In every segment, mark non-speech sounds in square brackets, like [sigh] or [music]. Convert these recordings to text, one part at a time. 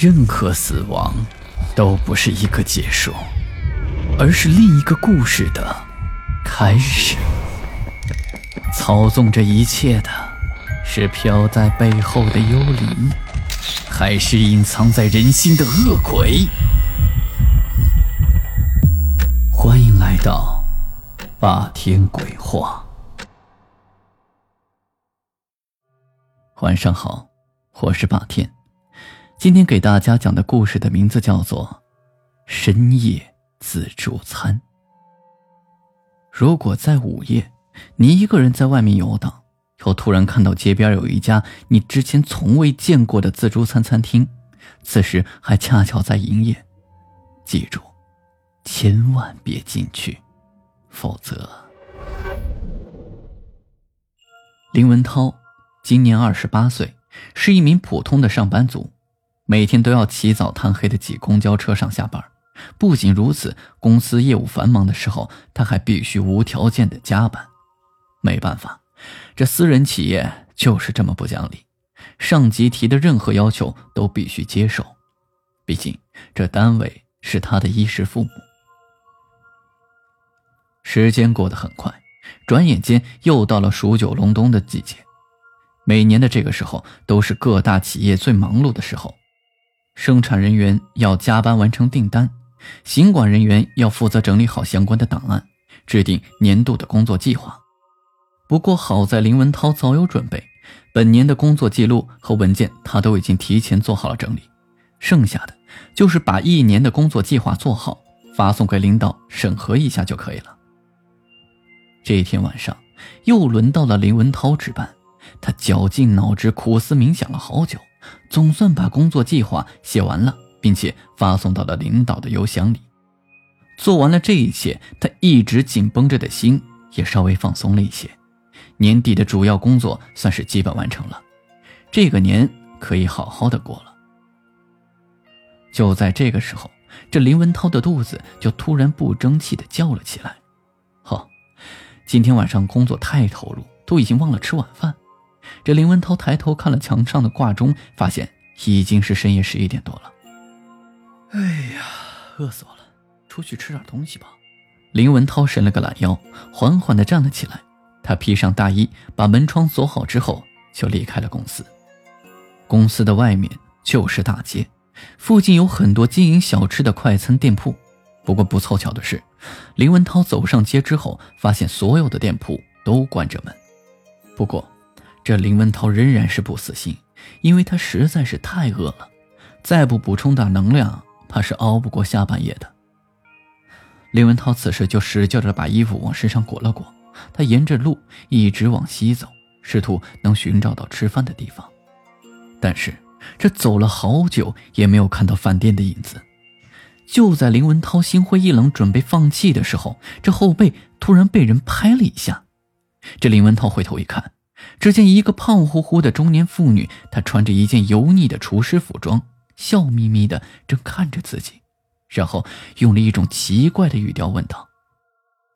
任何死亡都不是一个结束，而是另一个故事的开始。操纵这一切的是飘在背后的幽灵，还是隐藏在人心的恶鬼？欢迎来到霸天鬼话。晚上好，我是霸天。今天给大家讲的故事的名字叫做《深夜自助餐》。如果在午夜，你一个人在外面游荡，又突然看到街边有一家你之前从未见过的自助餐餐厅，此时还恰巧在营业，记住，千万别进去，否则。林文涛今年二十八岁，是一名普通的上班族。每天都要起早贪黑的挤公交车上下班，不仅如此，公司业务繁忙的时候，他还必须无条件的加班。没办法，这私人企业就是这么不讲理，上级提的任何要求都必须接受，毕竟这单位是他的衣食父母。时间过得很快，转眼间又到了数九隆冬的季节，每年的这个时候都是各大企业最忙碌的时候。生产人员要加班完成订单，行管人员要负责整理好相关的档案，制定年度的工作计划。不过好在林文涛早有准备，本年的工作记录和文件他都已经提前做好了整理，剩下的就是把一年的工作计划做好，发送给领导审核一下就可以了。这一天晚上，又轮到了林文涛值班，他绞尽脑汁苦思冥想了好久。总算把工作计划写完了，并且发送到了领导的邮箱里。做完了这一切，他一直紧绷着的心也稍微放松了一些。年底的主要工作算是基本完成了，这个年可以好好的过了。就在这个时候，这林文涛的肚子就突然不争气的叫了起来。哦，今天晚上工作太投入，都已经忘了吃晚饭。这林文涛抬头看了墙上的挂钟，发现已经是深夜十一点多了。哎呀，饿死我了！出去吃点东西吧。林文涛伸了个懒腰，缓缓地站了起来。他披上大衣，把门窗锁好之后，就离开了公司。公司的外面就是大街，附近有很多经营小吃的快餐店铺。不过不凑巧的是，林文涛走上街之后，发现所有的店铺都关着门。不过，这林文涛仍然是不死心，因为他实在是太饿了，再不补充点能量，怕是熬不过下半夜的。林文涛此时就使劲的把衣服往身上裹了裹，他沿着路一直往西走，试图能寻找到吃饭的地方。但是这走了好久也没有看到饭店的影子。就在林文涛心灰意冷、准备放弃的时候，这后背突然被人拍了一下。这林文涛回头一看。只见一个胖乎乎的中年妇女，她穿着一件油腻的厨师服装，笑眯眯的正看着自己，然后用了一种奇怪的语调问道：“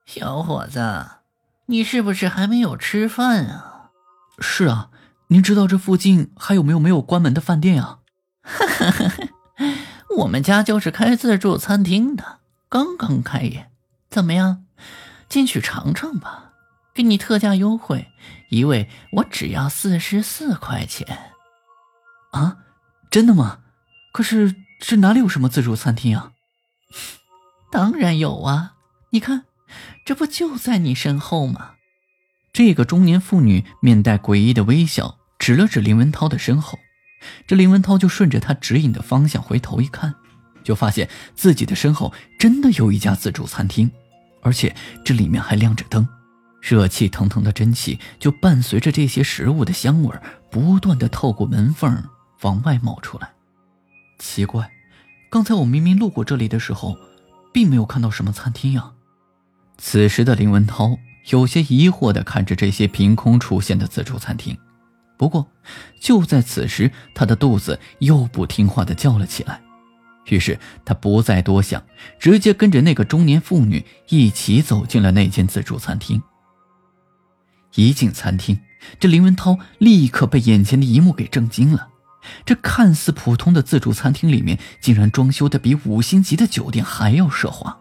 小伙子，你是不是还没有吃饭啊？”“是啊，您知道这附近还有没有没有关门的饭店啊？”“ [laughs] 我们家就是开自助餐厅的，刚刚开业，怎么样，进去尝尝吧。”给你特价优惠，一位我只要四十四块钱。啊，真的吗？可是这哪里有什么自助餐厅啊？[laughs] 当然有啊，你看，这不就在你身后吗？这个中年妇女面带诡异的微笑，指了指林文涛的身后。这林文涛就顺着她指引的方向回头一看，就发现自己的身后真的有一家自助餐厅，而且这里面还亮着灯。热气腾腾的蒸汽就伴随着这些食物的香味不断的透过门缝往外冒出来。奇怪，刚才我明明路过这里的时候，并没有看到什么餐厅呀。此时的林文涛有些疑惑的看着这些凭空出现的自助餐厅。不过，就在此时，他的肚子又不听话的叫了起来。于是他不再多想，直接跟着那个中年妇女一起走进了那间自助餐厅。一进餐厅，这林文涛立刻被眼前的一幕给震惊了。这看似普通的自助餐厅里面，竟然装修的比五星级的酒店还要奢华，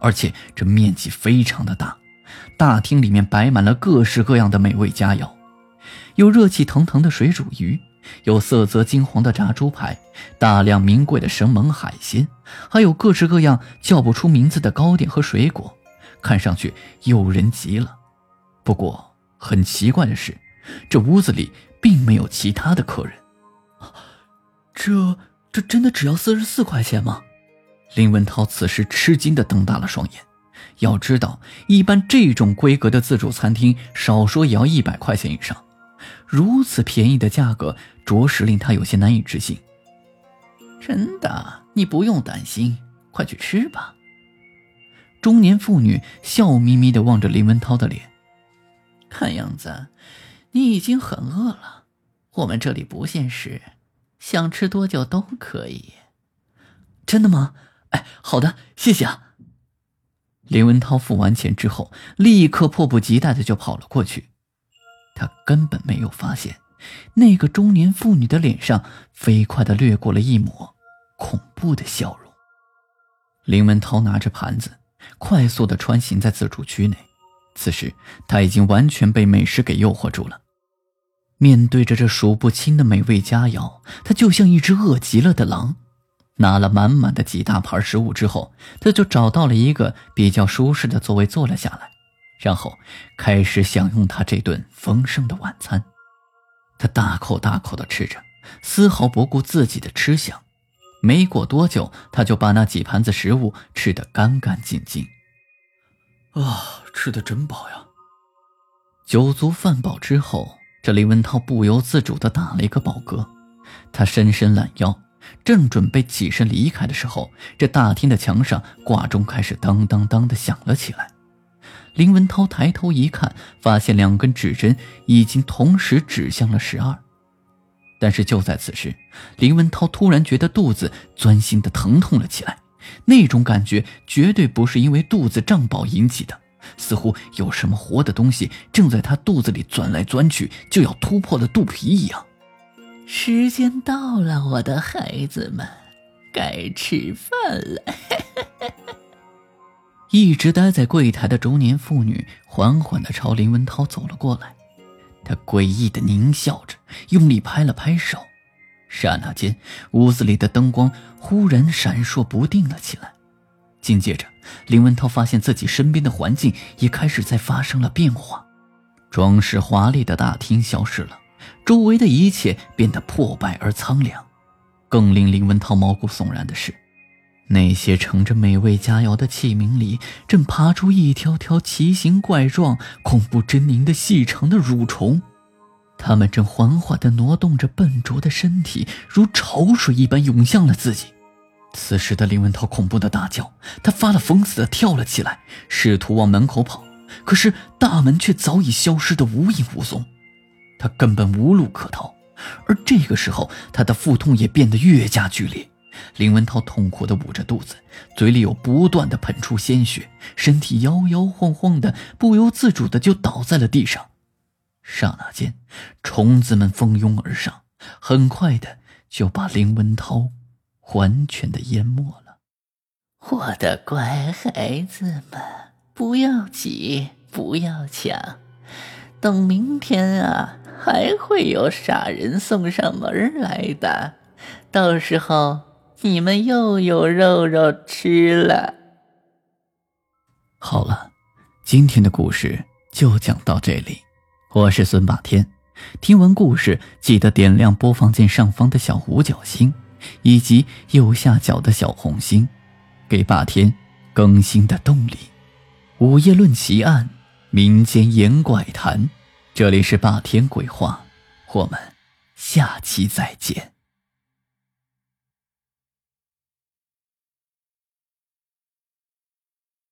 而且这面积非常的大。大厅里面摆满了各式各样的美味佳肴，有热气腾腾的水煮鱼，有色泽金黄的炸猪排，大量名贵的生猛海鲜，还有各式各样叫不出名字的糕点和水果，看上去诱人极了。不过很奇怪的是，这屋子里并没有其他的客人。这这真的只要四十四块钱吗？林文涛此时吃惊的瞪大了双眼。要知道，一般这种规格的自助餐厅，少说也要一百块钱以上。如此便宜的价格，着实令他有些难以置信。真的，你不用担心，快去吃吧。中年妇女笑眯眯的望着林文涛的脸，看样子你已经很饿了。我们这里不限时，想吃多久都可以。真的吗？哎，好的，谢谢啊。林文涛付完钱之后，立刻迫不及待的就跑了过去。他根本没有发现，那个中年妇女的脸上飞快的掠过了一抹恐怖的笑容。林文涛拿着盘子，快速的穿行在自助区内。此时他已经完全被美食给诱惑住了。面对着这数不清的美味佳肴，他就像一只饿极了的狼。拿了满满的几大盘食物之后，他就找到了一个比较舒适的座位坐了下来，然后开始享用他这顿丰盛的晚餐。他大口大口的吃着，丝毫不顾自己的吃相。没过多久，他就把那几盘子食物吃得干干净净。啊，吃的真饱呀！酒足饭饱之后，这李文涛不由自主的打了一个饱嗝，他伸伸懒腰。正准备起身离开的时候，这大厅的墙上挂钟开始当当当的响了起来。林文涛抬头一看，发现两根指针已经同时指向了十二。但是就在此时，林文涛突然觉得肚子钻心的疼痛了起来。那种感觉绝对不是因为肚子胀饱引起的，似乎有什么活的东西正在他肚子里钻来钻去，就要突破了肚皮一样。时间到了，我的孩子们，该吃饭了。[laughs] 一直待在柜台的中年妇女缓缓的朝林文涛走了过来，她诡异的狞笑着，用力拍了拍手。刹那间，屋子里的灯光忽然闪烁不定了起来。紧接着，林文涛发现自己身边的环境也开始在发生了变化，装饰华丽的大厅消失了。周围的一切变得破败而苍凉，更令林文涛毛骨悚然的是，那些盛着美味佳肴的器皿里，正爬出一条条奇形怪状、恐怖狰狞的细长的蠕虫，他们正缓缓地挪动着笨拙的身体，如潮水一般涌向了自己。此时的林文涛恐怖的大叫，他发了疯似的跳了起来，试图往门口跑，可是大门却早已消失得无影无踪。他根本无路可逃，而这个时候，他的腹痛也变得越加剧烈。林文涛痛苦地捂着肚子，嘴里有不断地喷出鲜血，身体摇摇晃晃的，不由自主的就倒在了地上。刹那间，虫子们蜂拥而上，很快的就把林文涛完全的淹没了。我的乖孩子们，不要急，不要抢，等明天啊！还会有傻人送上门来的，到时候你们又有肉肉吃了。好了，今天的故事就讲到这里。我是孙霸天，听完故事记得点亮播放键上方的小五角星，以及右下角的小红心，给霸天更新的动力。午夜论奇案，民间言怪谈。这里是霸天鬼话，我们下期再见。